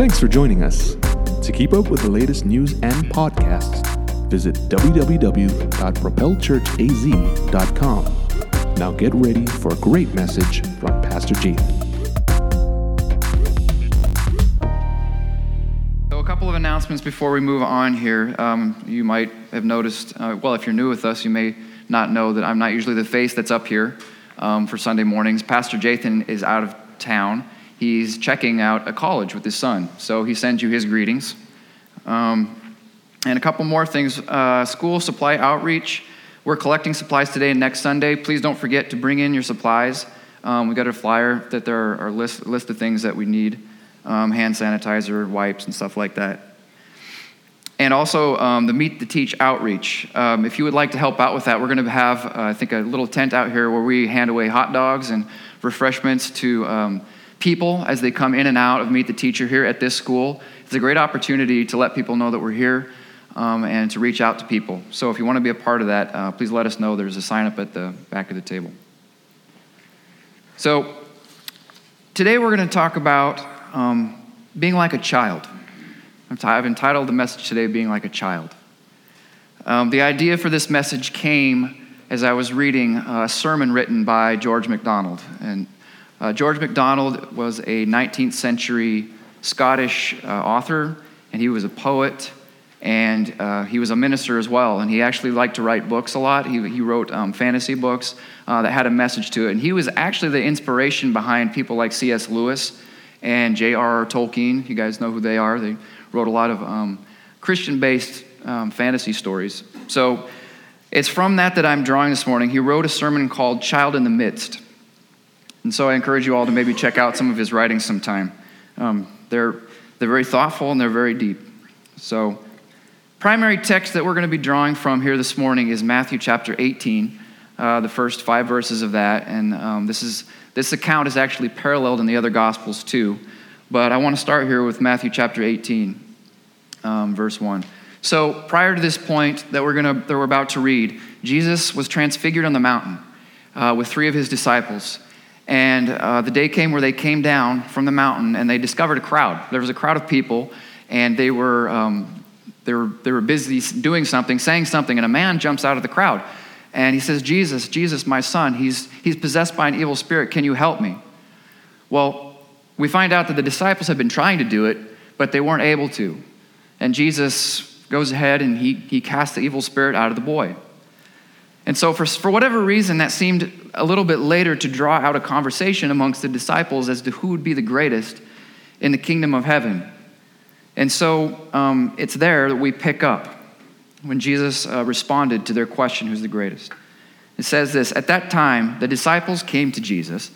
Thanks for joining us. To keep up with the latest news and podcasts, visit www.propelchurchaz.com. Now get ready for a great message from Pastor Jathan. So, a couple of announcements before we move on here. Um, you might have noticed, uh, well, if you're new with us, you may not know that I'm not usually the face that's up here um, for Sunday mornings. Pastor Jathan is out of town. He's checking out a college with his son, so he sends you his greetings. Um, and a couple more things uh, school supply outreach. We're collecting supplies today and next Sunday. Please don't forget to bring in your supplies. Um, we got a flyer that there are a list, list of things that we need um, hand sanitizer, wipes, and stuff like that. And also um, the Meet the Teach outreach. Um, if you would like to help out with that, we're going to have, uh, I think, a little tent out here where we hand away hot dogs and refreshments to um, people as they come in and out of Meet the Teacher here at this school. It's a great opportunity to let people know that we're here um, and to reach out to people. So if you want to be a part of that, uh, please let us know. There's a sign up at the back of the table. So today we're going to talk about um, being like a child. I've entitled the message today, Being Like a Child. Um, the idea for this message came as I was reading a sermon written by George MacDonald. And uh, George MacDonald was a 19th century Scottish uh, author, and he was a poet, and uh, he was a minister as well. And he actually liked to write books a lot. He, he wrote um, fantasy books uh, that had a message to it. And he was actually the inspiration behind people like C.S. Lewis and J.R.R. Tolkien. You guys know who they are. They wrote a lot of um, Christian based um, fantasy stories. So it's from that that I'm drawing this morning. He wrote a sermon called Child in the Midst. And so I encourage you all to maybe check out some of his writings sometime. Um, they're, they're very thoughtful and they're very deep. So, primary text that we're going to be drawing from here this morning is Matthew chapter 18, uh, the first five verses of that. And um, this, is, this account is actually paralleled in the other Gospels too. But I want to start here with Matthew chapter 18, um, verse 1. So prior to this point that we're, gonna, that we're about to read, Jesus was transfigured on the mountain uh, with three of his disciples. And uh, the day came where they came down from the mountain and they discovered a crowd. There was a crowd of people, and they were, um, they were, they were busy doing something, saying something, and a man jumps out of the crowd. And he says, Jesus, Jesus, my son, he's, he's possessed by an evil spirit. Can you help me? Well, we find out that the disciples had been trying to do it, but they weren't able to. And Jesus goes ahead and he, he casts the evil spirit out of the boy. And so, for, for whatever reason, that seemed a little bit later to draw out a conversation amongst the disciples as to who would be the greatest in the kingdom of heaven. And so, um, it's there that we pick up when Jesus uh, responded to their question who's the greatest. It says this At that time, the disciples came to Jesus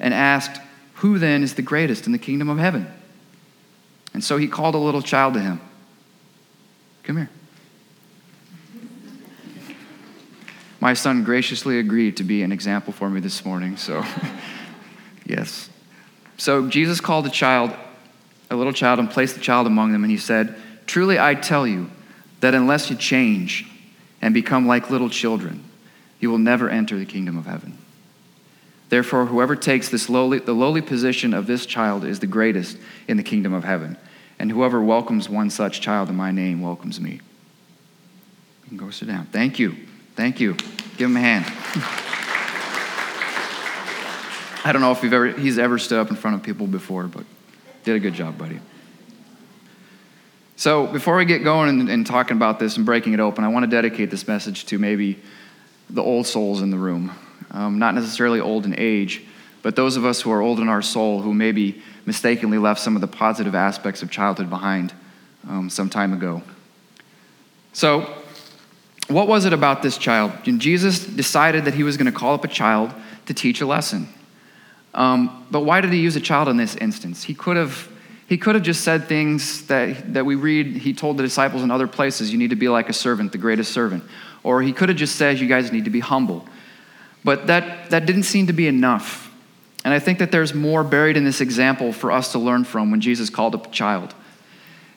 and asked, who then is the greatest in the kingdom of heaven? And so he called a little child to him. Come here. My son graciously agreed to be an example for me this morning, so yes. So Jesus called a child, a little child, and placed the child among them, and he said, Truly I tell you that unless you change and become like little children, you will never enter the kingdom of heaven. Therefore, whoever takes this lowly, the lowly position of this child is the greatest in the kingdom of heaven. And whoever welcomes one such child in my name welcomes me. You can go sit down. Thank you. Thank you. Give him a hand. I don't know if ever, he's ever stood up in front of people before, but did a good job, buddy. So, before we get going and, and talking about this and breaking it open, I want to dedicate this message to maybe the old souls in the room um, not necessarily old in age, but those of us who are old in our soul who maybe mistakenly left some of the positive aspects of childhood behind um, some time ago. So, what was it about this child? Jesus decided that he was going to call up a child to teach a lesson. Um, but why did he use a child in this instance? He could have he could have just said things that, that we read, he told the disciples in other places, you need to be like a servant, the greatest servant. Or he could have just said, you guys need to be humble. But that, that didn't seem to be enough. And I think that there's more buried in this example for us to learn from when Jesus called up a child.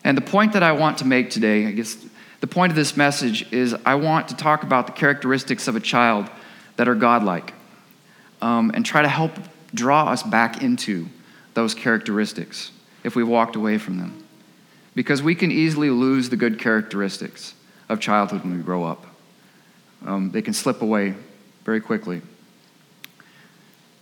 And the point that I want to make today, I guess the point of this message is I want to talk about the characteristics of a child that are godlike um, and try to help draw us back into those characteristics. if we walked away from them. Because we can easily lose the good characteristics of childhood when we grow up. Um, they can slip away very quickly.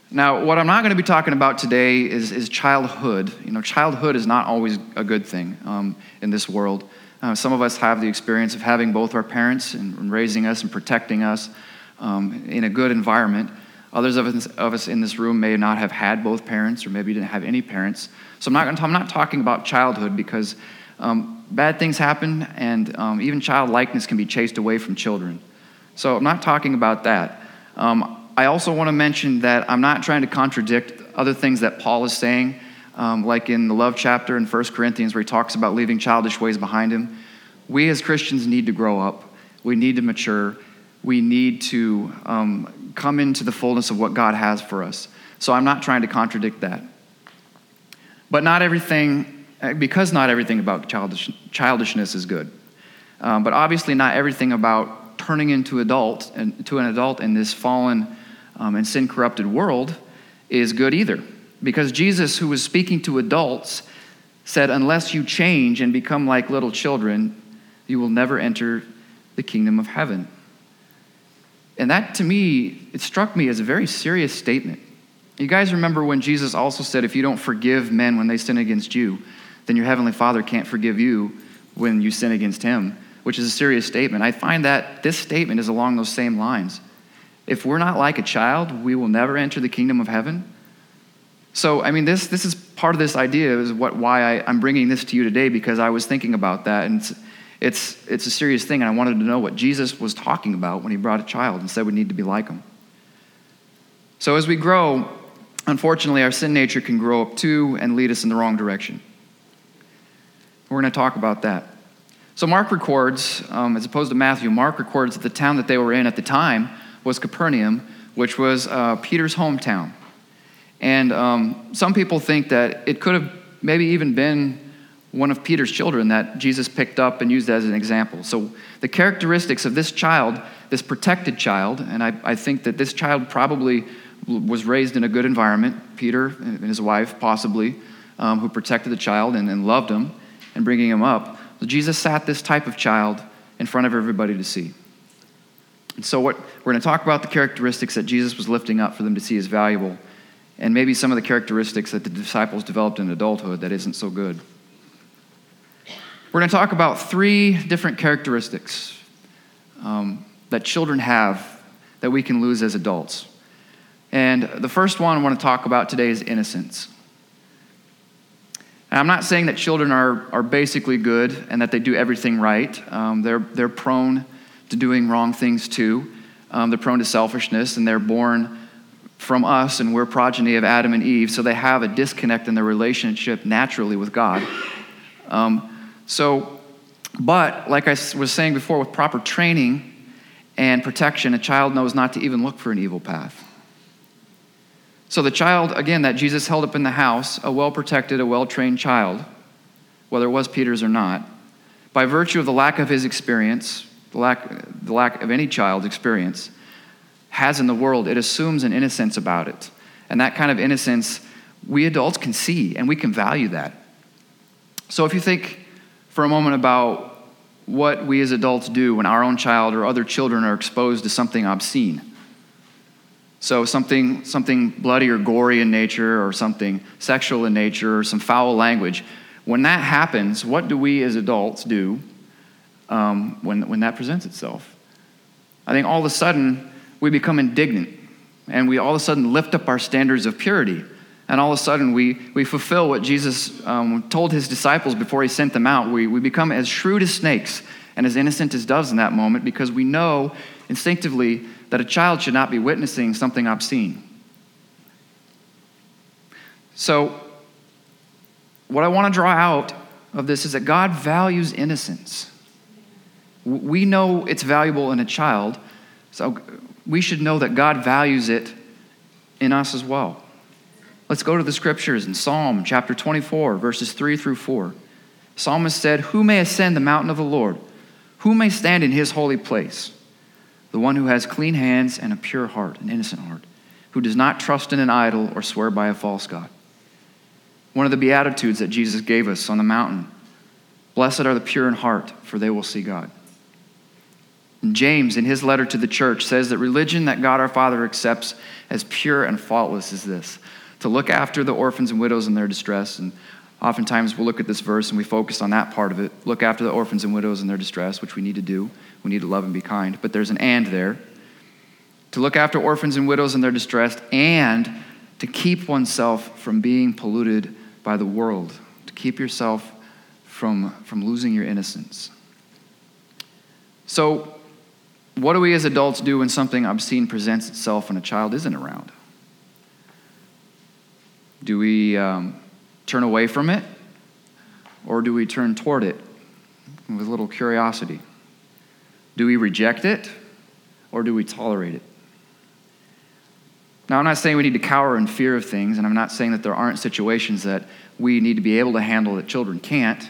Now, what I'm not going to be talking about today is, is childhood. You know, childhood is not always a good thing um, in this world. Uh, some of us have the experience of having both our parents and, raising us and protecting us um, in a good environment. Others of us, of us, in this room may not have had both parents or maybe didn't have any parents. So I'm not, I'm not talking about childhood because um, bad things happen and um, even childlikeness can be chased away from children. So I'm not talking about that. Um, I also want to mention that I'm not trying to contradict other things that Paul is saying, um, like in the love chapter in 1 Corinthians where he talks about leaving childish ways behind him. We as Christians need to grow up, we need to mature, we need to um, come into the fullness of what God has for us. So I'm not trying to contradict that. But not everything, because not everything about childish, childishness is good. Um, but obviously, not everything about turning into adult and to an adult in this fallen um, and sin corrupted world is good either. Because Jesus, who was speaking to adults, said, Unless you change and become like little children, you will never enter the kingdom of heaven. And that to me, it struck me as a very serious statement. You guys remember when Jesus also said, If you don't forgive men when they sin against you, then your heavenly Father can't forgive you when you sin against him, which is a serious statement. I find that this statement is along those same lines. If we're not like a child, we will never enter the kingdom of heaven. So, I mean, this, this is part of this idea, is what, why I, I'm bringing this to you today, because I was thinking about that. And it's, it's, it's a serious thing, and I wanted to know what Jesus was talking about when he brought a child and said we need to be like him. So, as we grow, unfortunately, our sin nature can grow up too and lead us in the wrong direction. We're going to talk about that. So, Mark records, um, as opposed to Matthew, Mark records that the town that they were in at the time was Capernaum, which was uh, Peter's hometown. And um, some people think that it could have maybe even been one of Peter's children that Jesus picked up and used as an example. So, the characteristics of this child, this protected child, and I, I think that this child probably was raised in a good environment, Peter and his wife, possibly, um, who protected the child and, and loved him and bringing him up. So Jesus sat this type of child in front of everybody to see. And so, what we're going to talk about the characteristics that Jesus was lifting up for them to see as valuable, and maybe some of the characteristics that the disciples developed in adulthood that isn't so good. We're going to talk about three different characteristics um, that children have that we can lose as adults. And the first one I want to talk about today is innocence. And I'm not saying that children are, are basically good and that they do everything right. Um, they're, they're prone to doing wrong things too. Um, they're prone to selfishness, and they're born from us, and we're progeny of Adam and Eve, so they have a disconnect in their relationship naturally with God. Um, so, but like I was saying before, with proper training and protection, a child knows not to even look for an evil path. So, the child, again, that Jesus held up in the house, a well protected, a well trained child, whether it was Peter's or not, by virtue of the lack of his experience, the lack, the lack of any child's experience, has in the world, it assumes an innocence about it. And that kind of innocence, we adults can see and we can value that. So if you think for a moment about what we as adults do when our own child or other children are exposed to something obscene. So something, something bloody or gory in nature, or something sexual in nature, or some foul language. When that happens, what do we as adults do um, when, when that presents itself. I think all of a sudden we become indignant and we all of a sudden lift up our standards of purity. And all of a sudden we, we fulfill what Jesus um, told his disciples before he sent them out. We, we become as shrewd as snakes and as innocent as doves in that moment because we know instinctively that a child should not be witnessing something obscene. So, what I want to draw out of this is that God values innocence. We know it's valuable in a child, so we should know that God values it in us as well. Let's go to the scriptures in Psalm chapter 24, verses 3 through 4. Psalmist said, Who may ascend the mountain of the Lord? Who may stand in his holy place? The one who has clean hands and a pure heart, an innocent heart, who does not trust in an idol or swear by a false God. One of the Beatitudes that Jesus gave us on the mountain Blessed are the pure in heart, for they will see God. And James, in his letter to the church, says that religion that God our Father accepts as pure and faultless is this to look after the orphans and widows in their distress. And oftentimes we'll look at this verse and we focus on that part of it look after the orphans and widows in their distress, which we need to do. We need to love and be kind. But there's an and there. To look after orphans and widows in their distress and to keep oneself from being polluted by the world, to keep yourself from, from losing your innocence. So, what do we as adults do when something obscene presents itself and a child isn't around? Do we um, turn away from it? Or do we turn toward it with a little curiosity? Do we reject it? Or do we tolerate it? Now, I'm not saying we need to cower in fear of things, and I'm not saying that there aren't situations that we need to be able to handle that children can't.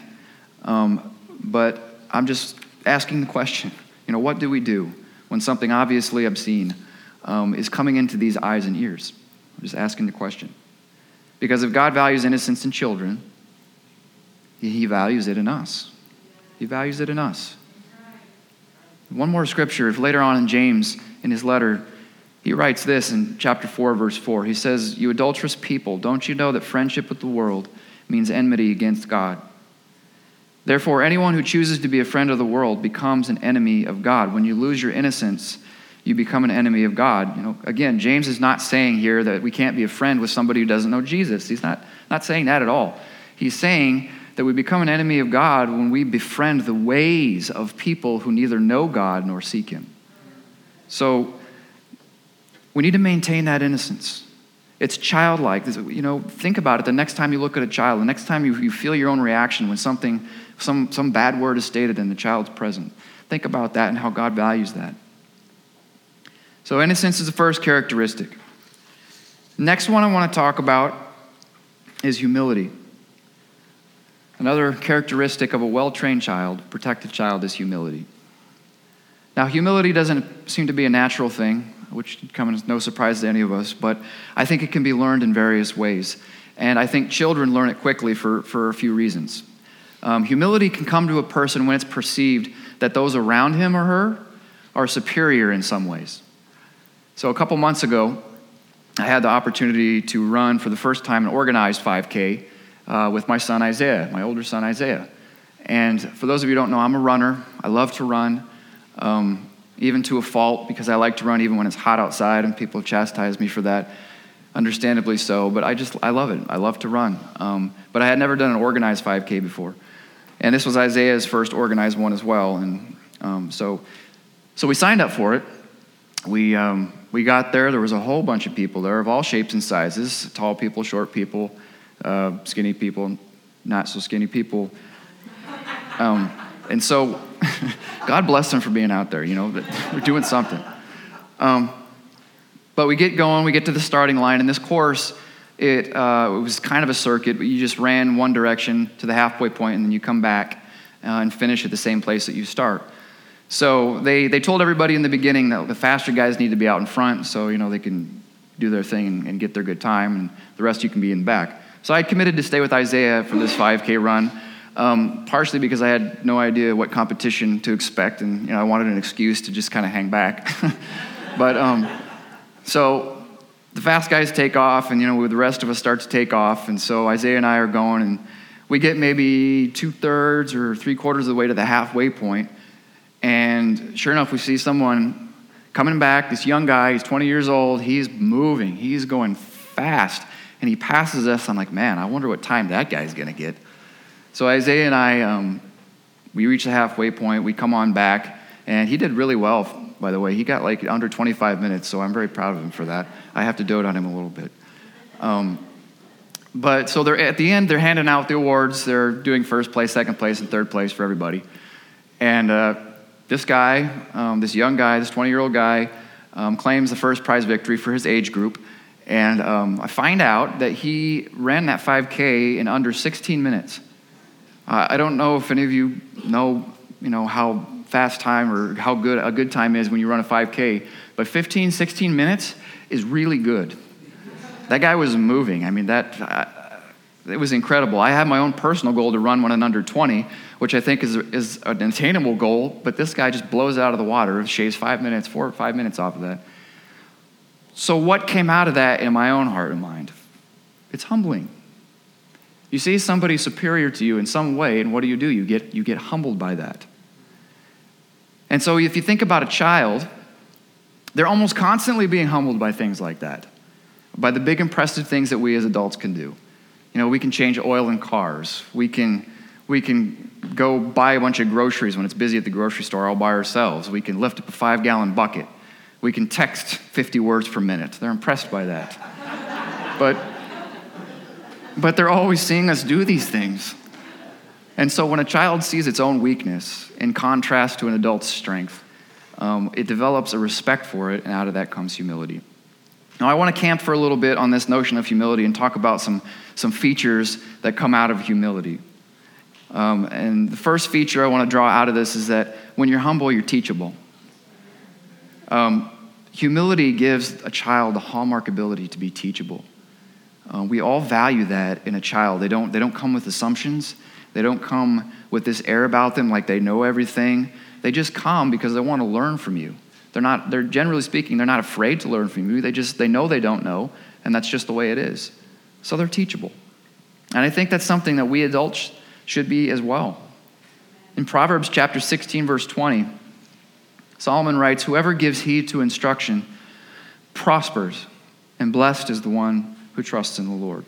Um, but I'm just asking the question you know, what do we do when something obviously obscene um, is coming into these eyes and ears? I'm just asking the question. Because if God values innocence in children, He values it in us. He values it in us. One more scripture, If later on in James, in his letter, he writes this in chapter 4, verse 4. He says, You adulterous people, don't you know that friendship with the world means enmity against God? Therefore, anyone who chooses to be a friend of the world becomes an enemy of God. When you lose your innocence, you become an enemy of God. You know, again, James is not saying here that we can't be a friend with somebody who doesn't know Jesus. He's not, not saying that at all. He's saying that we become an enemy of God when we befriend the ways of people who neither know God nor seek Him. So, we need to maintain that innocence. It's childlike. You know, think about it. The next time you look at a child, the next time you, you feel your own reaction when something, some, some bad word is stated and the child's present, think about that and how God values that. So, innocence is the first characteristic. Next one I want to talk about is humility. Another characteristic of a well trained child, protected child, is humility. Now, humility doesn't seem to be a natural thing which come as no surprise to any of us, but I think it can be learned in various ways. And I think children learn it quickly for, for a few reasons. Um, humility can come to a person when it's perceived that those around him or her are superior in some ways. So, a couple months ago, I had the opportunity to run for the first time an organized 5K uh, with my son Isaiah, my older son Isaiah. And for those of you who don't know, I'm a runner. I love to run. Um, even to a fault, because I like to run even when it's hot outside, and people chastise me for that, understandably so. But I just, I love it. I love to run. Um, but I had never done an organized 5K before. And this was Isaiah's first organized one as well. And um, so, so we signed up for it. We, um, we got there, there was a whole bunch of people there of all shapes and sizes tall people, short people, uh, skinny people, not so skinny people. Um, and so God bless them for being out there, you know, we're doing something. Um, but we get going, we get to the starting line, and this course, it, uh, it was kind of a circuit, but you just ran one direction to the halfway point, and then you come back uh, and finish at the same place that you start. So they, they told everybody in the beginning that the faster guys need to be out in front so, you know, they can do their thing and, and get their good time, and the rest you can be in back. So I committed to stay with Isaiah for this 5K run um, partially because I had no idea what competition to expect, and you know, I wanted an excuse to just kind of hang back. but um, so the fast guys take off, and you know, the rest of us start to take off, and so Isaiah and I are going, and we get maybe two thirds or three quarters of the way to the halfway point, and sure enough, we see someone coming back. This young guy, he's 20 years old. He's moving. He's going fast, and he passes us. I'm like, man, I wonder what time that guy's gonna get. So Isaiah and I, um, we reach the halfway point. We come on back, and he did really well, by the way. He got like under 25 minutes, so I'm very proud of him for that. I have to dote on him a little bit. Um, but so they're at the end, they're handing out the awards. They're doing first place, second place, and third place for everybody. And uh, this guy, um, this young guy, this 20 year old guy, um, claims the first prize victory for his age group. And um, I find out that he ran that 5K in under 16 minutes. Uh, I don't know if any of you know, you know, how fast time or how good a good time is when you run a 5K, but 15, 16 minutes is really good. That guy was moving. I mean, that uh, it was incredible. I had my own personal goal to run one in under 20, which I think is, is an attainable goal, but this guy just blows out of the water, shaves five minutes, four or five minutes off of that. So, what came out of that in my own heart and mind? It's humbling. You see somebody superior to you in some way, and what do you do? You get, you get humbled by that. And so, if you think about a child, they're almost constantly being humbled by things like that, by the big, impressive things that we as adults can do. You know, we can change oil in cars. We can, we can go buy a bunch of groceries when it's busy at the grocery store all by ourselves. We can lift up a five gallon bucket. We can text 50 words per minute. They're impressed by that. but, but they're always seeing us do these things. And so when a child sees its own weakness in contrast to an adult's strength, um, it develops a respect for it, and out of that comes humility. Now, I want to camp for a little bit on this notion of humility and talk about some, some features that come out of humility. Um, and the first feature I want to draw out of this is that when you're humble, you're teachable. Um, humility gives a child the hallmark ability to be teachable. Uh, we all value that in a child. They don't, they don't come with assumptions, they don't come with this air about them like they know everything. They just come because they want to learn from you. They're not, they're generally speaking, they're not afraid to learn from you. They just, they know they don't know, and that's just the way it is. So they're teachable. And I think that's something that we adults should be as well. In Proverbs chapter 16, verse 20, Solomon writes, Whoever gives heed to instruction prospers, and blessed is the one who trusts in the Lord.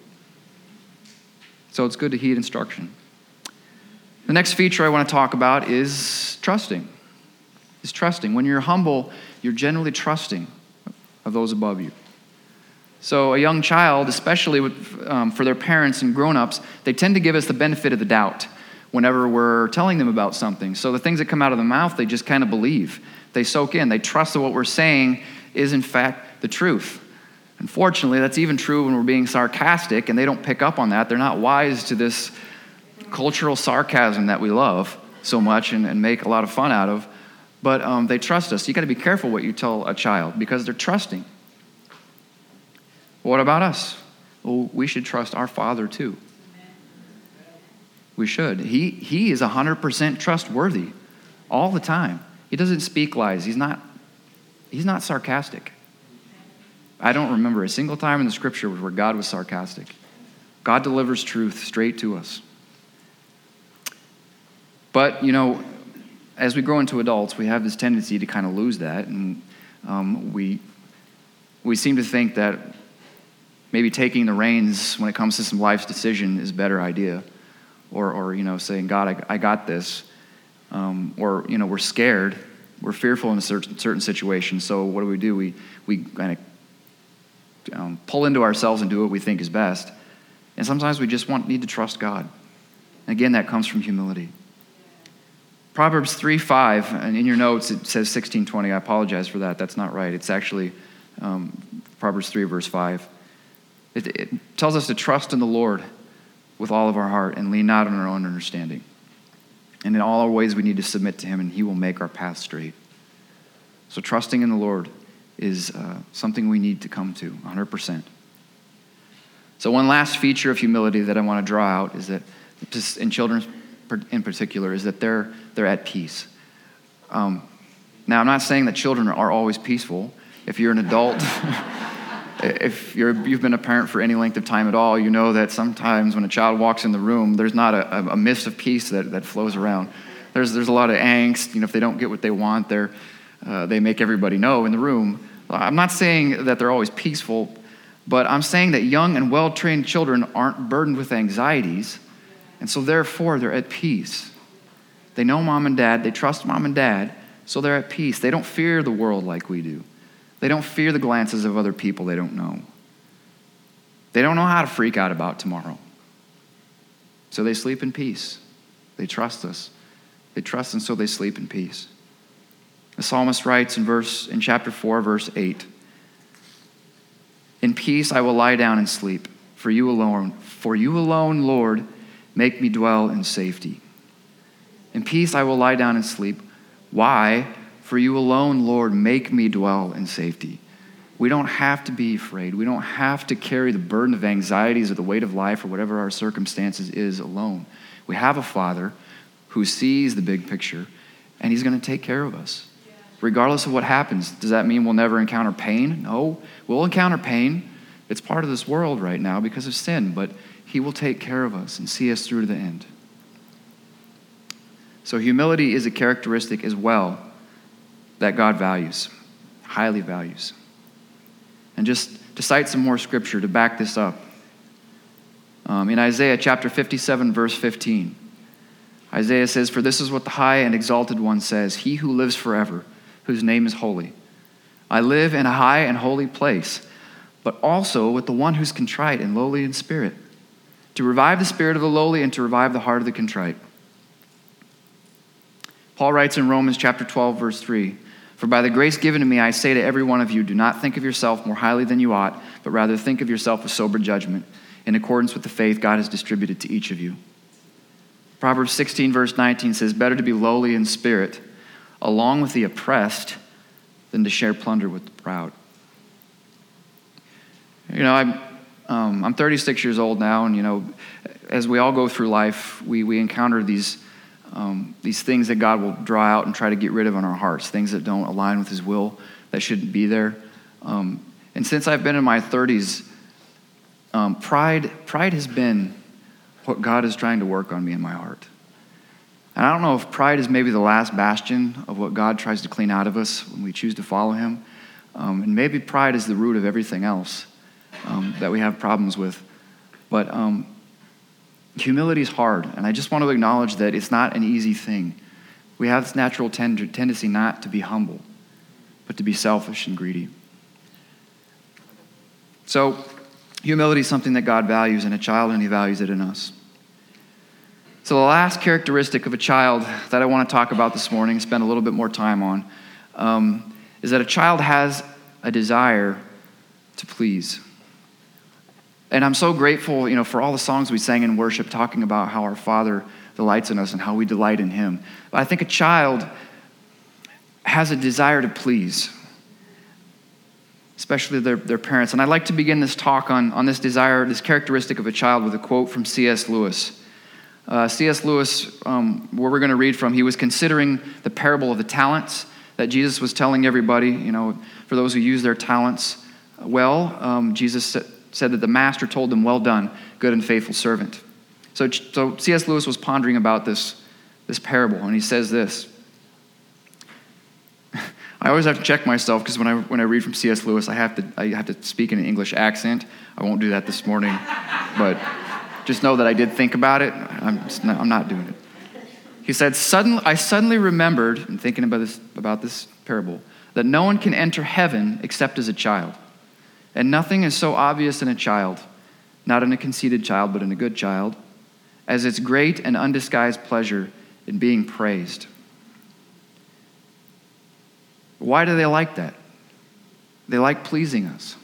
So it's good to heed instruction. The next feature I want to talk about is trusting. Is trusting. When you're humble, you're generally trusting of those above you. So, a young child, especially with, um, for their parents and grown ups, they tend to give us the benefit of the doubt whenever we're telling them about something. So, the things that come out of the mouth, they just kind of believe. They soak in. They trust that what we're saying is, in fact, the truth. Unfortunately, that's even true when we're being sarcastic, and they don't pick up on that. They're not wise to this cultural sarcasm that we love so much and, and make a lot of fun out of, but um, they trust us. You got to be careful what you tell a child because they're trusting. What about us? Well, we should trust our Father too. We should. He, he is 100% trustworthy all the time. He doesn't speak lies. He's not, he's not sarcastic. I don't remember a single time in the scripture where God was sarcastic. God delivers truth straight to us. But, you know, as we grow into adults, we have this tendency to kind of lose that. And um, we, we seem to think that maybe taking the reins when it comes to some life's decision is a better idea. Or, or you know, saying, God, I, I got this. Um, or, you know, we're scared. We're fearful in a certain, certain situation. So what do we do? We, we kind of um, pull into ourselves and do what we think is best. And sometimes we just want, need to trust God. And again, that comes from humility. Proverbs 3 5, and in your notes it says 1620. I apologize for that. That's not right. It's actually um, Proverbs 3, verse 5. It, it tells us to trust in the Lord with all of our heart and lean not on our own understanding. And in all our ways, we need to submit to Him, and He will make our path straight. So, trusting in the Lord is uh, something we need to come to 100%. So, one last feature of humility that I want to draw out is that in children in particular is that they're, they're at peace. Um, now, I'm not saying that children are always peaceful. If you're an adult, if you're, you've been a parent for any length of time at all, you know that sometimes when a child walks in the room, there's not a, a mist of peace that, that flows around. There's, there's a lot of angst. You know, if they don't get what they want, they're, uh, they make everybody know in the room. I'm not saying that they're always peaceful, but I'm saying that young and well trained children aren't burdened with anxieties and so, therefore, they're at peace. They know mom and dad, they trust mom and dad, so they're at peace. They don't fear the world like we do, they don't fear the glances of other people they don't know. They don't know how to freak out about tomorrow. So they sleep in peace. They trust us. They trust and so they sleep in peace. The psalmist writes in verse in chapter 4 verse 8. In peace I will lie down and sleep, for you alone, for you alone, Lord, Make me dwell in safety. In peace I will lie down and sleep. Why? For you alone, Lord, make me dwell in safety. We don't have to be afraid. We don't have to carry the burden of anxieties or the weight of life or whatever our circumstances is alone. We have a Father who sees the big picture, and He's going to take care of us. Regardless of what happens, does that mean we'll never encounter pain? No, we'll encounter pain. It's part of this world right now because of sin, but He will take care of us and see us through to the end. So, humility is a characteristic as well that God values, highly values. And just to cite some more scripture to back this up, um, in Isaiah chapter 57, verse 15, Isaiah says, For this is what the high and exalted one says He who lives forever, whose name is holy. I live in a high and holy place, but also with the one who's contrite and lowly in spirit, to revive the spirit of the lowly and to revive the heart of the contrite. Paul writes in Romans chapter 12, verse 3 For by the grace given to me, I say to every one of you, do not think of yourself more highly than you ought, but rather think of yourself with sober judgment, in accordance with the faith God has distributed to each of you. Proverbs 16, verse 19 says, Better to be lowly in spirit, along with the oppressed, than to share plunder with the proud. You know, I'm, um, I'm 36 years old now, and, you know, as we all go through life, we, we encounter these, um, these things that God will draw out and try to get rid of in our hearts, things that don't align with His will, that shouldn't be there. Um, and since I've been in my 30s, um, pride, pride has been what God is trying to work on me in my heart. And I don't know if pride is maybe the last bastion of what God tries to clean out of us when we choose to follow Him. Um, and maybe pride is the root of everything else um, that we have problems with. But um, humility is hard. And I just want to acknowledge that it's not an easy thing. We have this natural tend- tendency not to be humble, but to be selfish and greedy. So, humility is something that God values in a child, and He values it in us. So, the last characteristic of a child that I want to talk about this morning, spend a little bit more time on, um, is that a child has a desire to please. And I'm so grateful, you know, for all the songs we sang in worship talking about how our Father delights in us and how we delight in Him. But I think a child has a desire to please, especially their, their parents. And I'd like to begin this talk on, on this desire, this characteristic of a child, with a quote from C.S. Lewis. Uh, C.S. Lewis, um, where we're going to read from, he was considering the parable of the talents that Jesus was telling everybody, you know, for those who use their talents well. Um, Jesus said, that the master told them, Well done, good and faithful servant. So, so C.S. Lewis was pondering about this, this parable, and he says this. I always have to check myself because when I, when I read from C.S. Lewis, I have, to, I have to speak in an English accent. I won't do that this morning, but just know that I did think about it. I'm, not, I'm not doing it. He said, Suddenly, I suddenly remembered, in thinking about this, about this parable, that no one can enter heaven except as a child. And nothing is so obvious in a child, not in a conceited child, but in a good child, as its great and undisguised pleasure in being praised. Why do they like that? They like pleasing us.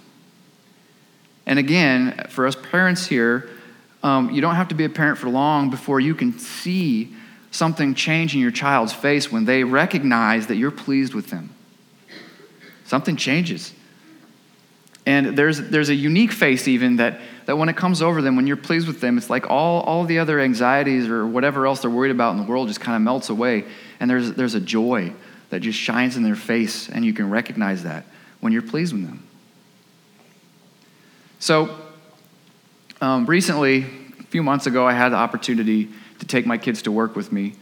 And again, for us parents here, um, you don't have to be a parent for long before you can see something change in your child's face when they recognize that you're pleased with them. Something changes. And there's, there's a unique face, even, that, that when it comes over them, when you're pleased with them, it's like all, all the other anxieties or whatever else they're worried about in the world just kind of melts away. And there's, there's a joy that just shines in their face, and you can recognize that when you're pleased with them. So, um, recently, a few months ago, I had the opportunity to take my kids to work with me.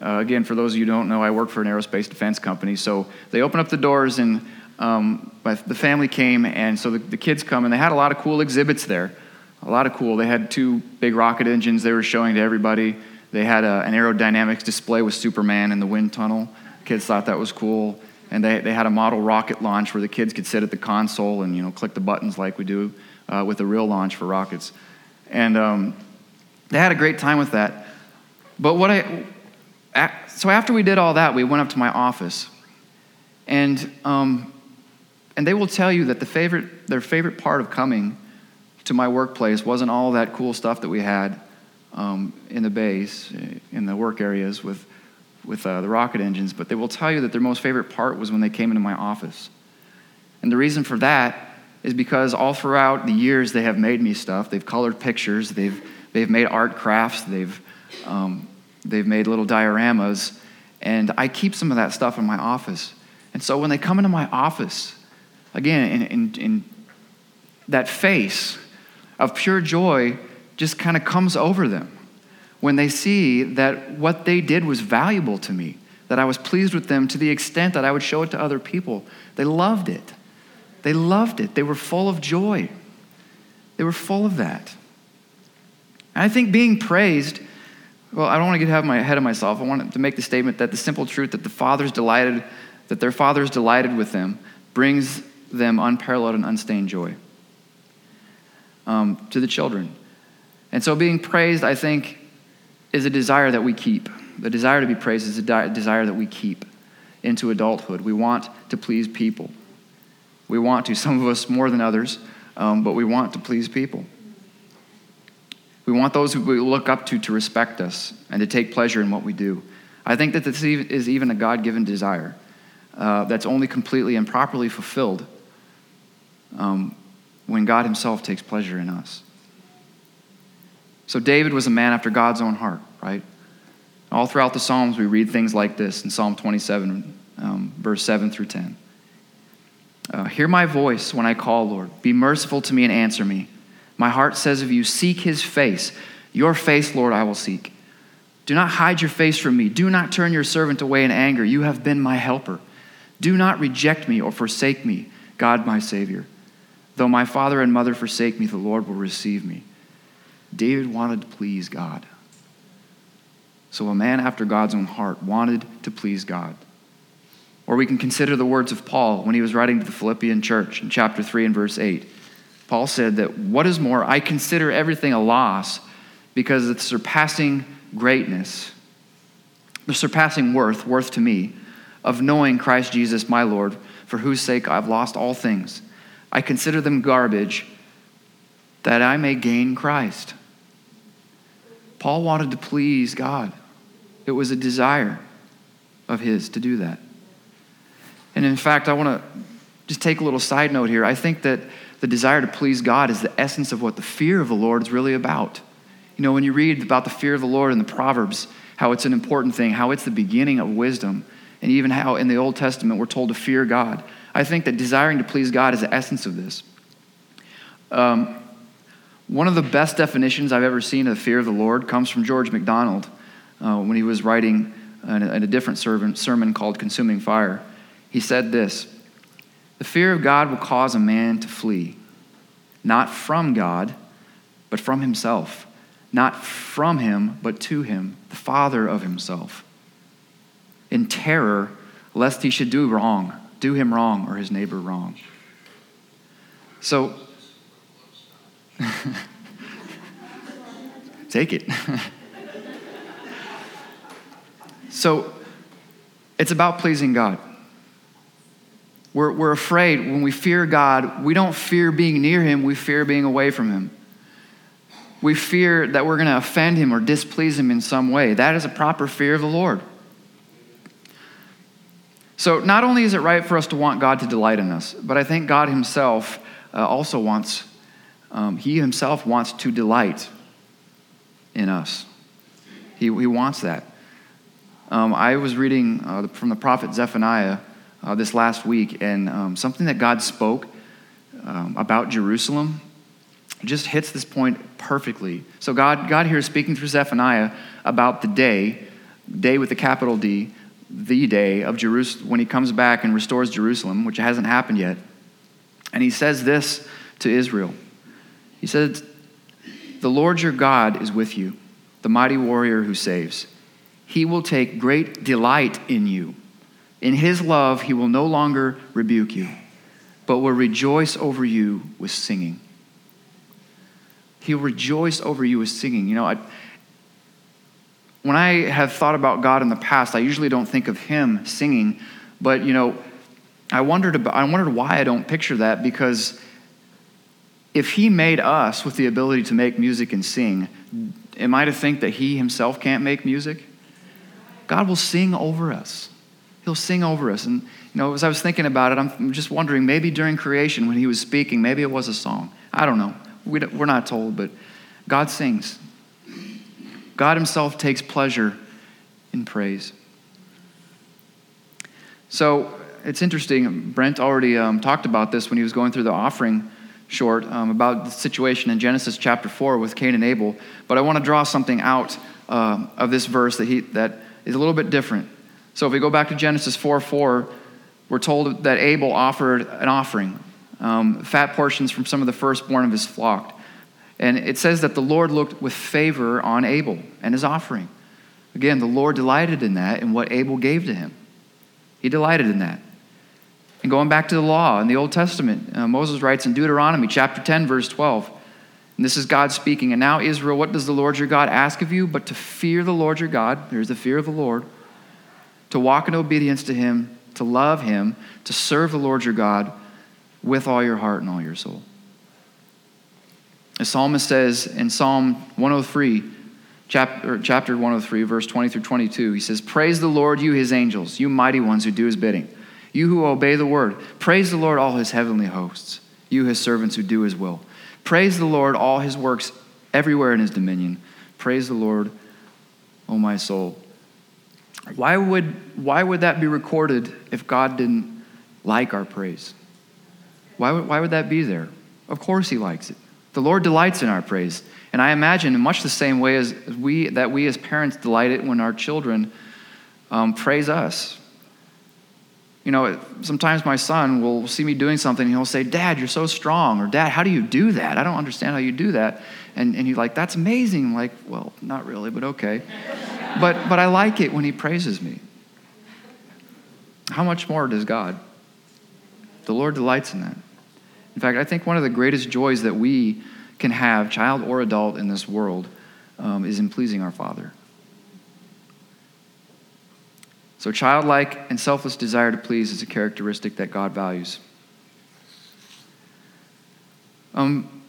Uh, again, for those of you who don't know, I work for an aerospace defense company. So they open up the doors, and um, the family came, and so the, the kids come, and they had a lot of cool exhibits there. A lot of cool. They had two big rocket engines they were showing to everybody. They had a, an aerodynamics display with Superman in the wind tunnel. Kids thought that was cool. And they, they had a model rocket launch where the kids could sit at the console and you know click the buttons like we do uh, with a real launch for rockets. And um, they had a great time with that. But what I, so after we did all that, we went up to my office. And, um, and they will tell you that the favorite, their favorite part of coming to my workplace wasn't all that cool stuff that we had um, in the base, in the work areas with, with uh, the rocket engines, but they will tell you that their most favorite part was when they came into my office. And the reason for that is because all throughout the years they have made me stuff. They've colored pictures, they've, they've made art crafts, they've, um, they've made little dioramas. And I keep some of that stuff in my office. And so when they come into my office, again, in, in, in that face of pure joy just kind of comes over them when they see that what they did was valuable to me, that I was pleased with them to the extent that I would show it to other people. They loved it. They loved it. They were full of joy. They were full of that. And I think being praised, well, I don't want to get ahead of myself. I want to make the statement that the simple truth that the Father's delighted, that their Father's delighted with them, brings them unparalleled and unstained joy um, to the children. And so being praised, I think, is a desire that we keep. The desire to be praised is a desire that we keep into adulthood. We want to please people. We want to, some of us more than others, um, but we want to please people. We want those who we look up to to respect us and to take pleasure in what we do. I think that this is even a God given desire uh, that's only completely and properly fulfilled um, when God Himself takes pleasure in us. So, David was a man after God's own heart, right? All throughout the Psalms, we read things like this in Psalm 27, um, verse 7 through 10. Uh, Hear my voice when I call, Lord. Be merciful to me and answer me. My heart says of you, Seek his face. Your face, Lord, I will seek. Do not hide your face from me. Do not turn your servant away in anger. You have been my helper. Do not reject me or forsake me, God my Savior. Though my father and mother forsake me, the Lord will receive me. David wanted to please God. So, a man after God's own heart wanted to please God. Or we can consider the words of Paul when he was writing to the Philippian church in chapter 3 and verse 8. Paul said that, What is more, I consider everything a loss because of the surpassing greatness, the surpassing worth, worth to me, of knowing Christ Jesus my Lord, for whose sake I've lost all things. I consider them garbage that I may gain Christ. Paul wanted to please God. It was a desire of his to do that. And in fact, I want to just take a little side note here. I think that the desire to please God is the essence of what the fear of the Lord is really about. You know, when you read about the fear of the Lord in the Proverbs, how it's an important thing, how it's the beginning of wisdom, and even how in the Old Testament we're told to fear God. I think that desiring to please God is the essence of this. Um, one of the best definitions I've ever seen of the fear of the Lord comes from George MacDonald uh, when he was writing in a, in a different sermon, sermon called Consuming Fire. He said this The fear of God will cause a man to flee, not from God, but from himself, not from him, but to him, the Father of himself, in terror lest he should do wrong, do him wrong, or his neighbor wrong. So, Take it. so it's about pleasing God. We're, we're afraid when we fear God, we don't fear being near Him, we fear being away from Him. We fear that we're going to offend Him or displease Him in some way. That is a proper fear of the Lord. So, not only is it right for us to want God to delight in us, but I think God Himself uh, also wants um, he himself wants to delight in us. He, he wants that. Um, I was reading uh, from the prophet Zephaniah uh, this last week, and um, something that God spoke um, about Jerusalem just hits this point perfectly. So, God, God here is speaking through Zephaniah about the day, day with the capital D, the day of Jerusalem, when he comes back and restores Jerusalem, which hasn't happened yet. And he says this to Israel he says, The Lord your God is with you, the mighty warrior who saves. He will take great delight in you. In his love, he will no longer rebuke you, but will rejoice over you with singing. He'll rejoice over you with singing. You know, I, when I have thought about God in the past, I usually don't think of him singing, but you know, I wondered about, I wondered why I don't picture that because if he made us with the ability to make music and sing, am I to think that he himself can't make music? God will sing over us. He'll sing over us. And, you know, as I was thinking about it, I'm just wondering maybe during creation when he was speaking, maybe it was a song. I don't know. We we're not told, but God sings. God himself takes pleasure in praise. So it's interesting. Brent already um, talked about this when he was going through the offering short um, about the situation in Genesis chapter 4 with Cain and Abel. But I want to draw something out uh, of this verse that, he, that is a little bit different. So if we go back to Genesis 4 4, we're told that Abel offered an offering, um, fat portions from some of the firstborn of his flock. And it says that the Lord looked with favor on Abel and his offering. Again, the Lord delighted in that and what Abel gave to him. He delighted in that. And going back to the law in the Old Testament, uh, Moses writes in Deuteronomy chapter 10, verse 12, and this is God speaking, and now, Israel, what does the Lord your God ask of you? But to fear the Lord your God, there's the fear of the Lord, to walk in obedience to him, to love him, to serve the Lord your God with all your heart and all your soul. The psalmist says in Psalm 103, chapter, chapter 103, verse 20 through 22, he says, Praise the Lord, you his angels, you mighty ones who do his bidding, you who obey the word. Praise the Lord, all his heavenly hosts, you his servants who do his will. Praise the Lord, all his works everywhere in his dominion. Praise the Lord, O my soul. Why would, why would that be recorded if God didn't like our praise? Why would, why would that be there? Of course he likes it. The Lord delights in our praise. And I imagine in much the same way as we, that we as parents delight it when our children um, praise us. You know, sometimes my son will see me doing something and he'll say, Dad, you're so strong. Or, Dad, how do you do that? I don't understand how you do that. And, and he's like, That's amazing. I'm like, well, not really, but okay. But, but I like it when he praises me. How much more does God? The Lord delights in that. In fact, I think one of the greatest joys that we can have, child or adult in this world, um, is in pleasing our Father. So, childlike and selfless desire to please is a characteristic that God values. Um,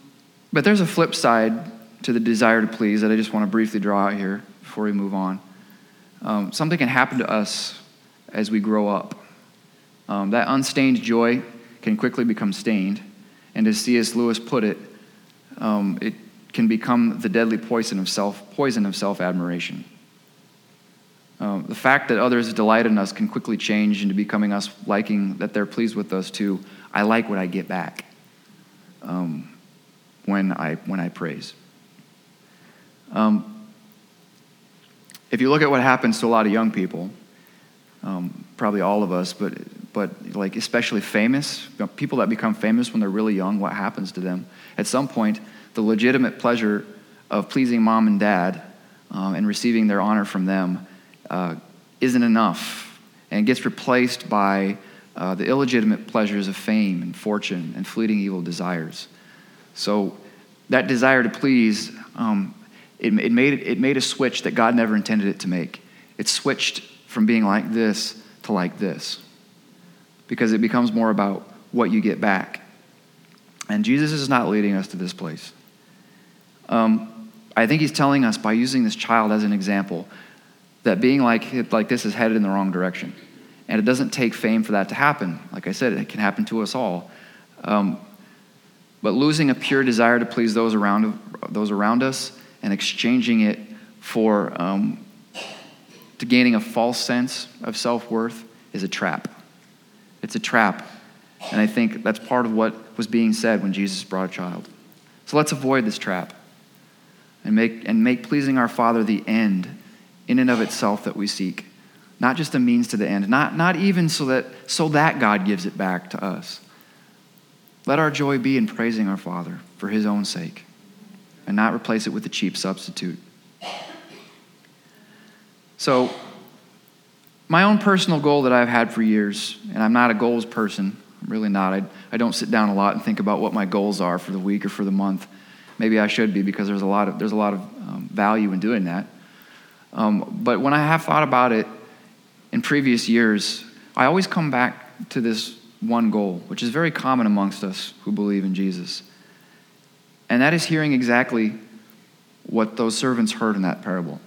but there's a flip side to the desire to please that I just want to briefly draw out here before we move on. Um, something can happen to us as we grow up. Um, that unstained joy can quickly become stained. And as C.S. Lewis put it, um, it can become the deadly poison of self poison of self admiration. Um, the fact that others delight in us can quickly change into becoming us liking that they're pleased with us too. I like what I get back um, when I when I praise. Um, if you look at what happens to a lot of young people, um, probably all of us, but but like especially famous people that become famous when they're really young what happens to them? At some point the legitimate pleasure of pleasing mom and dad um, and receiving their honor from them uh, isn't enough and gets replaced by uh, the illegitimate pleasures of fame and fortune and fleeting evil desires. So that desire to please um, it, it, made, it made a switch that god never intended it to make it switched from being like this to like this because it becomes more about what you get back. And Jesus is not leading us to this place. Um, I think he's telling us by using this child as an example that being like, like this is headed in the wrong direction. And it doesn't take fame for that to happen. Like I said, it can happen to us all. Um, but losing a pure desire to please those around, those around us and exchanging it for um, to gaining a false sense of self worth is a trap. It's a trap. And I think that's part of what was being said when Jesus brought a child. So let's avoid this trap and make, and make pleasing our Father the end in and of itself that we seek. Not just a means to the end, not, not even so that, so that God gives it back to us. Let our joy be in praising our Father for his own sake and not replace it with a cheap substitute. So, my own personal goal that I've had for years, and I'm not a goals person, I'm really not. I, I don't sit down a lot and think about what my goals are for the week or for the month. Maybe I should be because there's a lot of, there's a lot of um, value in doing that. Um, but when I have thought about it in previous years, I always come back to this one goal, which is very common amongst us who believe in Jesus. And that is hearing exactly what those servants heard in that parable.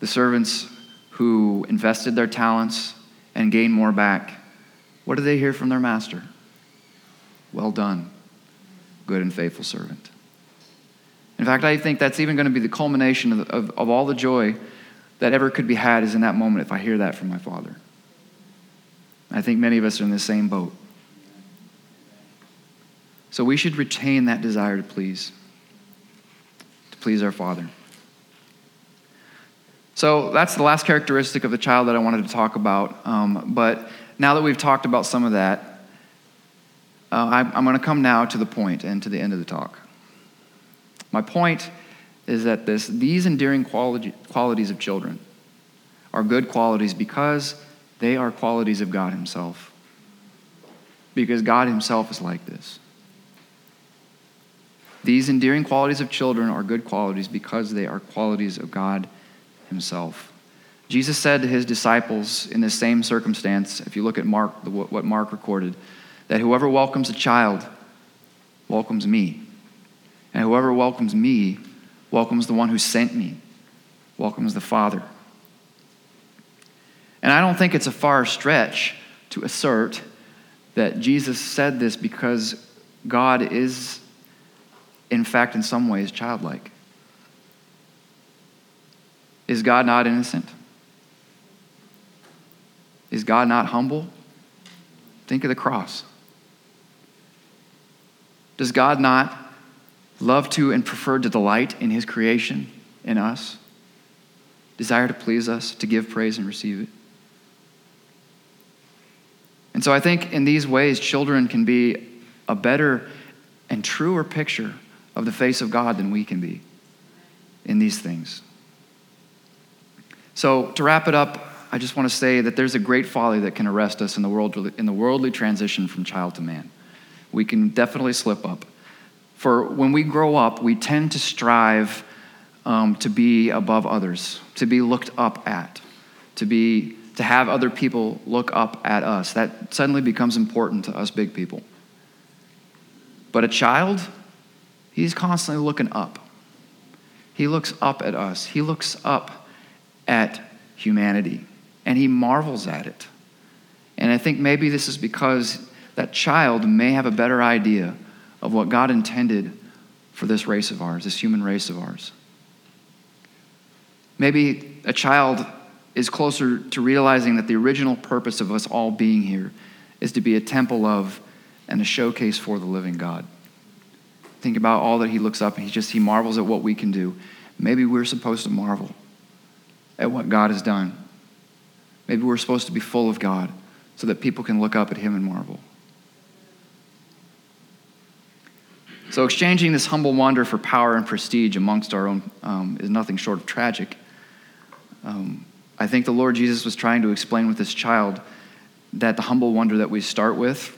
The servants who invested their talents and gained more back, what did they hear from their master? Well done, good and faithful servant. In fact, I think that's even going to be the culmination of, of, of all the joy that ever could be had is in that moment if I hear that from my father. I think many of us are in the same boat. So we should retain that desire to please, to please our Father. So that's the last characteristic of the child that I wanted to talk about. Um, but now that we've talked about some of that, uh, I, I'm going to come now to the point and to the end of the talk. My point is that this, these endearing quality, qualities of children are good qualities because they are qualities of God Himself. Because God Himself is like this. These endearing qualities of children are good qualities because they are qualities of God Himself. Jesus said to His disciples in the same circumstance, if you look at Mark, what Mark recorded, that whoever welcomes a child welcomes me. And whoever welcomes me welcomes the one who sent me, welcomes the Father. And I don't think it's a far stretch to assert that Jesus said this because God is, in fact, in some ways, childlike. Is God not innocent? Is God not humble? Think of the cross. Does God not love to and prefer to delight in his creation, in us? Desire to please us, to give praise and receive it? And so I think in these ways, children can be a better and truer picture of the face of God than we can be in these things. So, to wrap it up, I just want to say that there's a great folly that can arrest us in the, world, in the worldly transition from child to man. We can definitely slip up. For when we grow up, we tend to strive um, to be above others, to be looked up at, to, be, to have other people look up at us. That suddenly becomes important to us big people. But a child, he's constantly looking up. He looks up at us. He looks up at humanity and he marvels at it. And I think maybe this is because that child may have a better idea of what God intended for this race of ours, this human race of ours. Maybe a child is closer to realizing that the original purpose of us all being here is to be a temple of and a showcase for the living God. Think about all that he looks up and he just he marvels at what we can do. Maybe we're supposed to marvel at what God has done. Maybe we're supposed to be full of God so that people can look up at Him and marvel. So, exchanging this humble wonder for power and prestige amongst our own um, is nothing short of tragic. Um, I think the Lord Jesus was trying to explain with this child that the humble wonder that we start with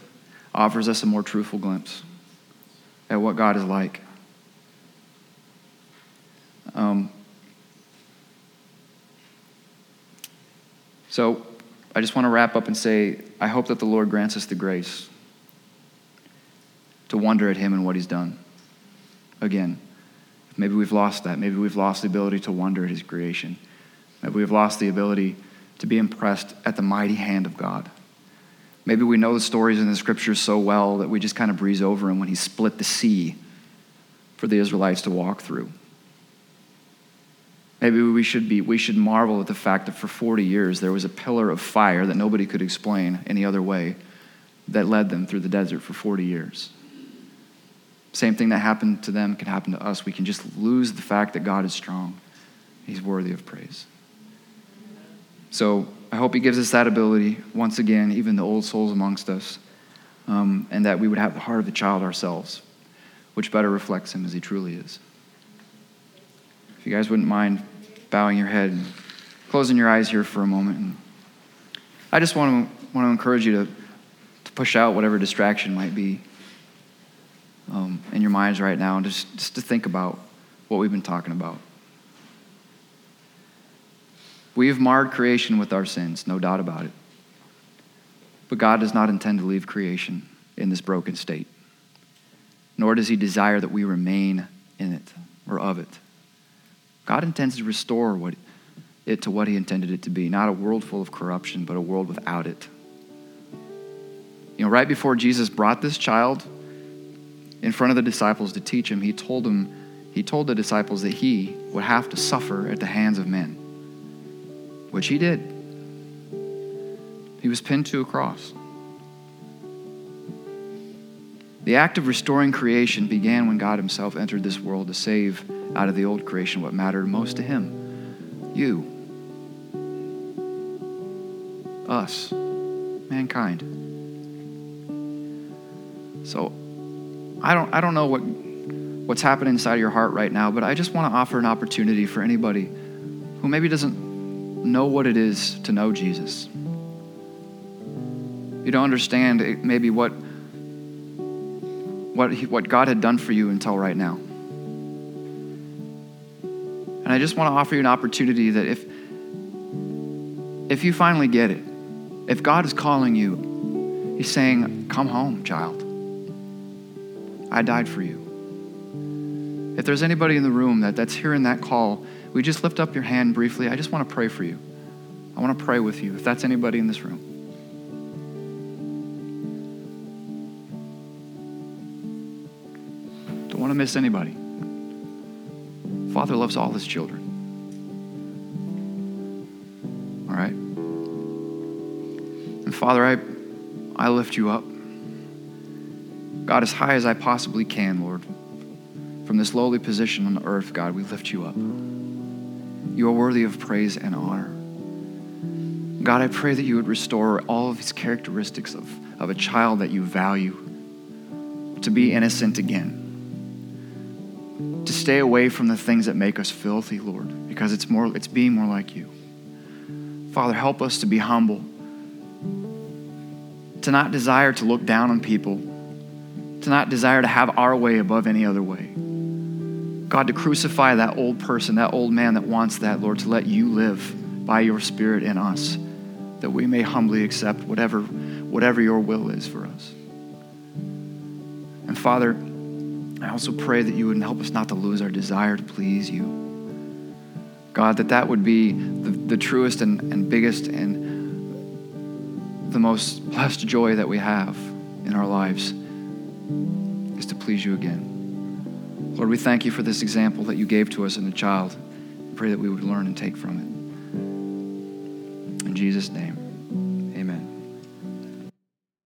offers us a more truthful glimpse at what God is like. Um, So I just want to wrap up and say I hope that the Lord grants us the grace to wonder at Him and what He's done. Again, maybe we've lost that. Maybe we've lost the ability to wonder at His creation. Maybe we've lost the ability to be impressed at the mighty hand of God. Maybe we know the stories in the scriptures so well that we just kind of breeze over them when He split the sea for the Israelites to walk through. Maybe we should, be, we should marvel at the fact that for 40 years there was a pillar of fire that nobody could explain any other way that led them through the desert for 40 years. Same thing that happened to them can happen to us. We can just lose the fact that God is strong. He's worthy of praise. So I hope He gives us that ability, once again, even the old souls amongst us, um, and that we would have the heart of the child ourselves, which better reflects Him as He truly is If you guys wouldn't mind bowing your head and closing your eyes here for a moment. And I just want to, want to encourage you to, to push out whatever distraction might be um, in your minds right now and just, just to think about what we've been talking about. We have marred creation with our sins, no doubt about it. But God does not intend to leave creation in this broken state, nor does He desire that we remain in it or of it. God intends to restore what it to what He intended it to be. Not a world full of corruption, but a world without it. You know, right before Jesus brought this child in front of the disciples to teach him, he told them, he told the disciples that he would have to suffer at the hands of men, which he did. He was pinned to a cross. The act of restoring creation began when God Himself entered this world to save out of the old creation what mattered most to Him you, us, mankind. So I don't, I don't know what, what's happening inside of your heart right now, but I just want to offer an opportunity for anybody who maybe doesn't know what it is to know Jesus. You don't understand eh, maybe what, what, he, what God had done for you until right now. And I just want to offer you an opportunity that if, if you finally get it, if God is calling you, He's saying, Come home, child. I died for you. If there's anybody in the room that, that's hearing that call, we just lift up your hand briefly. I just want to pray for you. I want to pray with you, if that's anybody in this room. Don't want to miss anybody. Father loves all his children. All right? And Father, I, I lift you up. God, as high as I possibly can, Lord, from this lowly position on the earth, God, we lift you up. You are worthy of praise and honor. God, I pray that you would restore all of these characteristics of, of a child that you value to be innocent again, to stay away from the things that make us filthy, Lord, because it's, more, it's being more like you. Father, help us to be humble, to not desire to look down on people to not desire to have our way above any other way. God, to crucify that old person, that old man that wants that, Lord, to let you live by your Spirit in us, that we may humbly accept whatever, whatever your will is for us. And Father, I also pray that you would help us not to lose our desire to please you. God, that that would be the, the truest and, and biggest and the most blessed joy that we have in our lives is to please you again. Lord, we thank you for this example that you gave to us in the child. Pray that we would learn and take from it. In Jesus' name.